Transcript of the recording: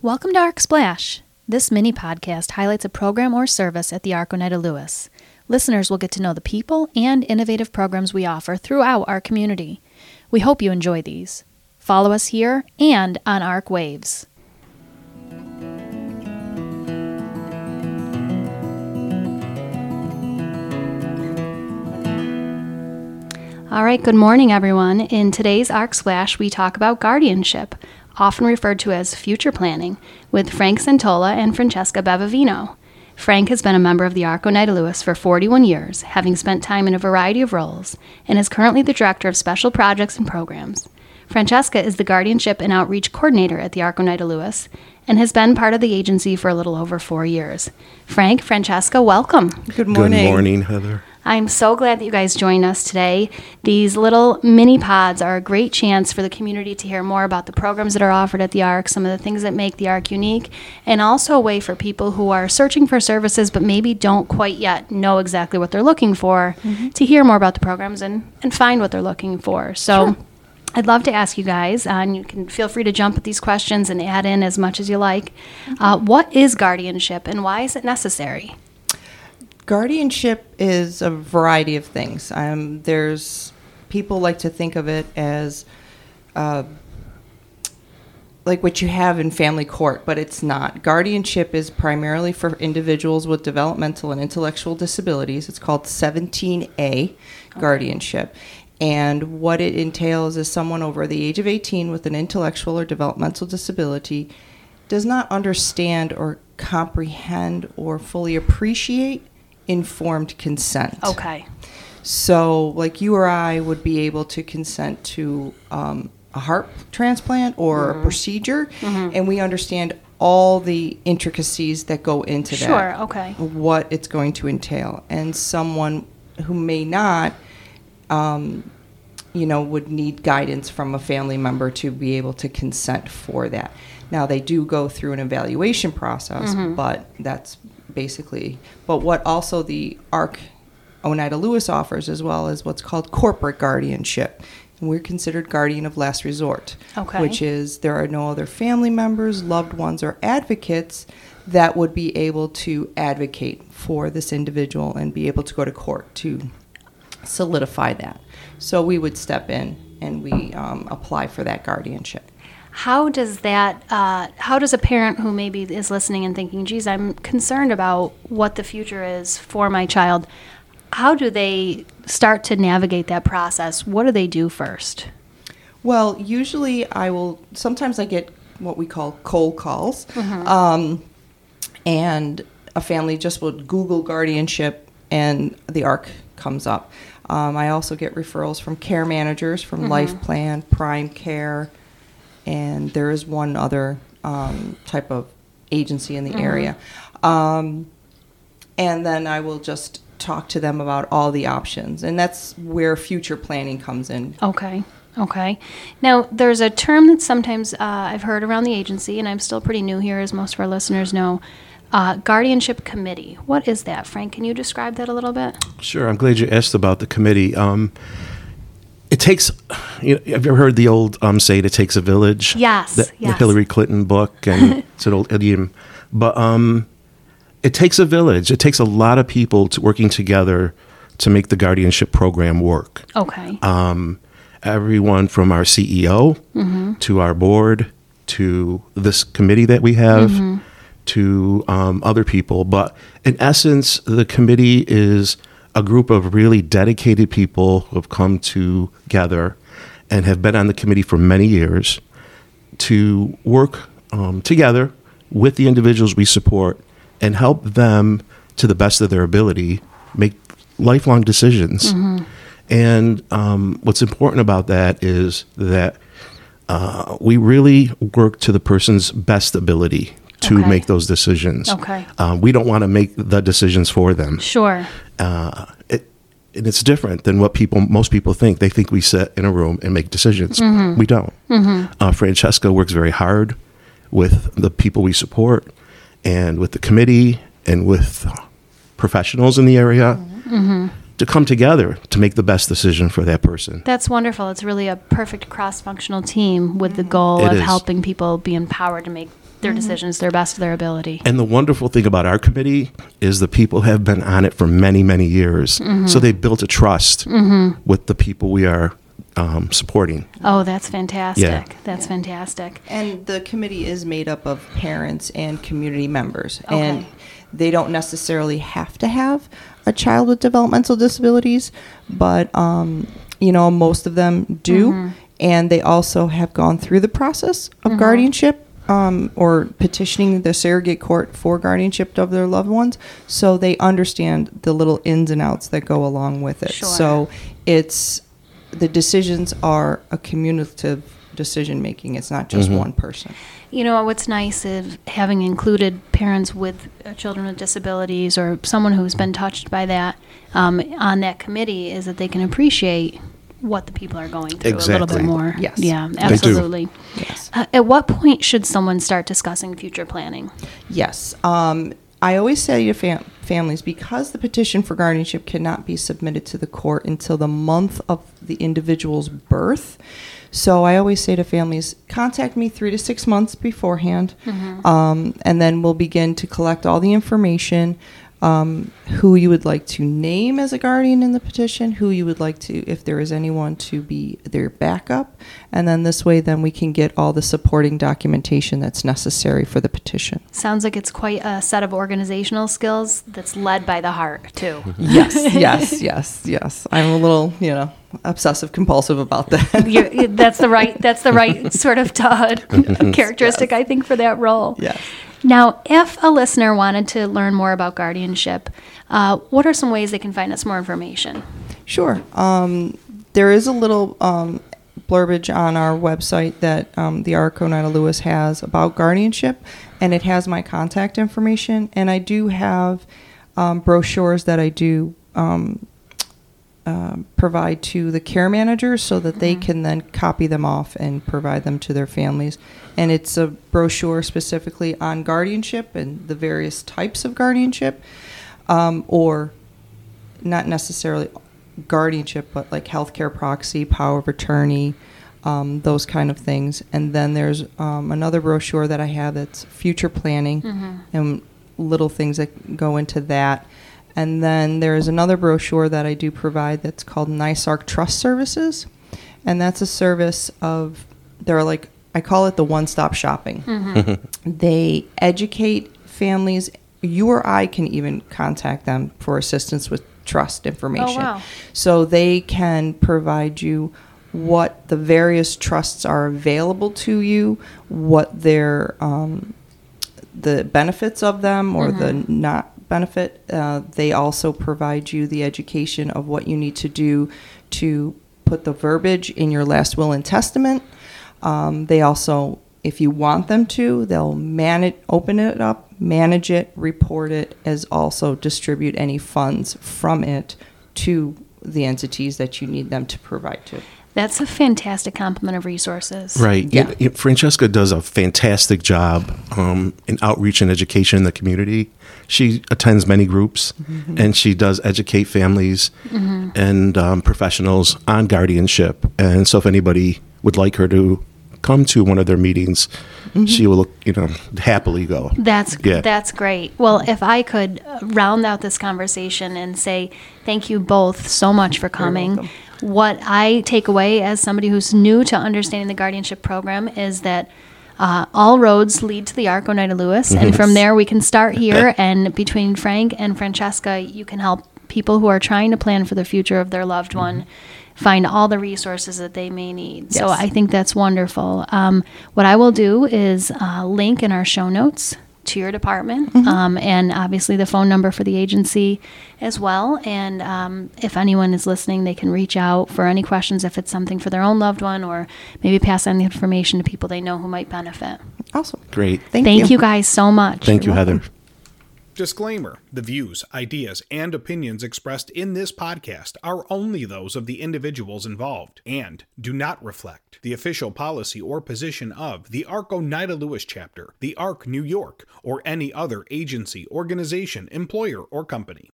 Welcome to Arc Splash. This mini podcast highlights a program or service at the Arc Oneida Lewis. Listeners will get to know the people and innovative programs we offer throughout our community. We hope you enjoy these. Follow us here and on Arc Waves. All right, good morning, everyone. In today's Arc Splash, we talk about guardianship, often referred to as future planning, with Frank Santola and Francesca Bevavino. Frank has been a member of the Arc Oneida Lewis for 41 years, having spent time in a variety of roles, and is currently the Director of Special Projects and Programs. Francesca is the Guardianship and Outreach Coordinator at the Arc Oneida Lewis and has been part of the agency for a little over four years. Frank, Francesca, welcome. Good morning. Good morning, Heather. I'm so glad that you guys joined us today. These little mini pods are a great chance for the community to hear more about the programs that are offered at the ARC, some of the things that make the ARC unique, and also a way for people who are searching for services but maybe don't quite yet know exactly what they're looking for to hear more about the programs and, and find what they're looking for. So I'd love to ask you guys, uh, and you can feel free to jump at these questions and add in as much as you like. Uh, what is guardianship and why is it necessary? Guardianship is a variety of things. Um, there's people like to think of it as uh, like what you have in family court, but it's not. Guardianship is primarily for individuals with developmental and intellectual disabilities. It's called 17A guardianship. And what it entails is someone over the age of 18 with an intellectual or developmental disability does not understand or comprehend or fully appreciate informed consent. Okay. So, like you or I would be able to consent to um, a heart transplant or Mm-hmm. a procedure, and we understand all the intricacies that go into that. Sure, okay. What it's going to entail. And someone who may not, um, you know, would need guidance from a family member to be able to consent for that. Now, they do go through an evaluation process, Mm-hmm. but that's basically. But what also the ARC Oneida Lewis offers as well is what's called corporate guardianship. And we're considered guardian of last resort, Okay. which is there are no other family members, loved ones, or advocates that would be able to advocate for this individual and be able to go to court to solidify that. So we would step in and we um, apply for that guardianship. How does that, uh, how does a parent who maybe is listening and thinking, geez, I'm concerned about what the future is for my child, how do they start to navigate that process? What do they do first? Well, usually I will. Sometimes I get what we call cold calls, um, and a family just will Google guardianship, and the ARC comes up. Um, I also get referrals from care managers from Life Plan, Prime Care, and there is one other um, type of agency in the area. Um, and then I will just talk to them about all the options, and that's where future planning comes in. Okay. Okay. Now, there's a term that sometimes uh, I've heard around the agency, and I'm still pretty new here, as most of our listeners know. Uh, guardianship committee. What is that, Frank? Can you describe that a little bit? Sure, I'm glad you asked about the committee. Um, it takes, you know, have you ever heard the old um, saying, it takes a village? Yes, The, the. Hillary Clinton book, and it's an old idiom. But um, it takes a village. It takes a lot of people to working together to make the guardianship program work. Okay. um, everyone from our CEO Mm-hmm. to our board to this committee that we have Mm-hmm. to um, other people. But in essence, the committee is a group of really dedicated people who have come together and have been on the committee for many years to work um, together with the individuals we support and help them to the best of their ability make lifelong decisions. And um, what's important about that is that uh, we really work to the person's best ability to Okay. make those decisions. Okay. Um, we don't want to make the decisions for them. sure. Uh, it, and it's different than what people most people think. They think we sit in a room and make decisions. We don't. Uh, Francesca works very hard with the people we support, and with the committee, and with professionals in the area to come together to make the best decision for that person. That's wonderful. It's really a perfect cross functional team with the goal It of is. helping people be empowered to make their mm-hmm. decisions their best of their ability. And the wonderful thing about our committee is the people have been on it for many, many years. Mm-hmm. So they built a trust mm-hmm. with the people we are um, supporting. Oh, that's fantastic. Yeah. That's fantastic. And the committee is made up of parents and community members. Okay. And they don't necessarily have to have a child with developmental disabilities, but, um, you know, most of them do. And they also have gone through the process of guardianship um, or petitioning the surrogate court for guardianship of their loved ones. So they understand the little ins and outs that go along with it. Sure. So it's the decisions are a cumulative decision making. It's not just one person. You know what's nice is having included parents with uh, children with disabilities or someone who's been touched by that um, on that committee is that they can appreciate what the people are going through a little bit more. Yes. Yeah, absolutely. Yes. Uh, at what point should someone start discussing future planning? Yes. Um, I always say to fam- families because the petition for guardianship cannot be submitted to the court until the month of the individual's birth. So I always say to families, contact me three to six months beforehand, um, and then we'll begin to collect all the information. Um, who you would like to name as a guardian in the petition, who you would like to, if there is anyone to be their backup, and then this way, then we can get all the supporting documentation that's necessary for the petition. Sounds like it's quite a set of organizational skills that's led by the heart, too. Yes, yes, yes, yes. I'm a little, you know, obsessive compulsive about that. You're, that's the right. That's the right sort of uh, characteristic, I think, for that role. Yes. Now, if a listener wanted to learn more about guardianship, uh, what are some ways they can find us more information? Sure. Um, there is a little um, blurbage on our website that um, the ARC Oneida Lewis has about guardianship, and it has my contact information. And I do have um, brochures that I do um, provide to the care managers so that they can then copy them off and provide them to their families. And it's a brochure specifically on guardianship and the various types of guardianship, um, or not necessarily guardianship, but like healthcare proxy, power of attorney, um, those kind of things. And then there's um, another brochure that I have that's future planning and little things that go into that. And then there's another brochure that I do provide that's called NYSARC Trust Services. And that's a service of, they're like, I call it the one stop shopping. Mm-hmm. Mm-hmm. They educate families. You or I can even contact them for assistance with trust information. Oh, wow. So they can provide you what the various trusts are available to you, what their um, the benefits of them or the mm-hmm. not benefit. Uh, they also provide you the education of what you need to do to put the verbiage in your last will and testament. Um, they also, if you want them to, they'll manage, open it up, manage it, report it, as also distribute any funds from it to the entities that you need them to provide to. That's a fantastic complement of resources. Right. Yeah. You- you- Francesca does a fantastic job um, in outreach and education in the community. She attends many groups and she does educate families and um, professionals on guardianship. And so, if anybody would like her to come to one of their meetings, she will, you know, happily go. That's Yeah. that's great. Well, if I could uh, round out this conversation and say thank you both so much for coming. What I take away as somebody who's new to understanding the guardianship program is that uh, all roads lead to the Arc Oneida Lewis, and from there we can start here. and between Frank and Francesca, you can help people who are trying to plan for the future of their loved one find all the resources that they may need. So I think that's wonderful. Um, what I will do is uh, link in our show notes to your department um, and obviously the phone number for the agency as well. And um, if anyone is listening, they can reach out for any questions if it's something for their own loved one or maybe pass on the information to people they know who might benefit. Awesome. Great. Thank, Thank you guys so much. Thank you, You're Heather. Disclaimer The views, ideas, and opinions expressed in this podcast are only those of the individuals involved and do not reflect the official policy or position of the ARC Oneida Lewis chapter, the ARC New York, or any other agency, organization, employer, or company.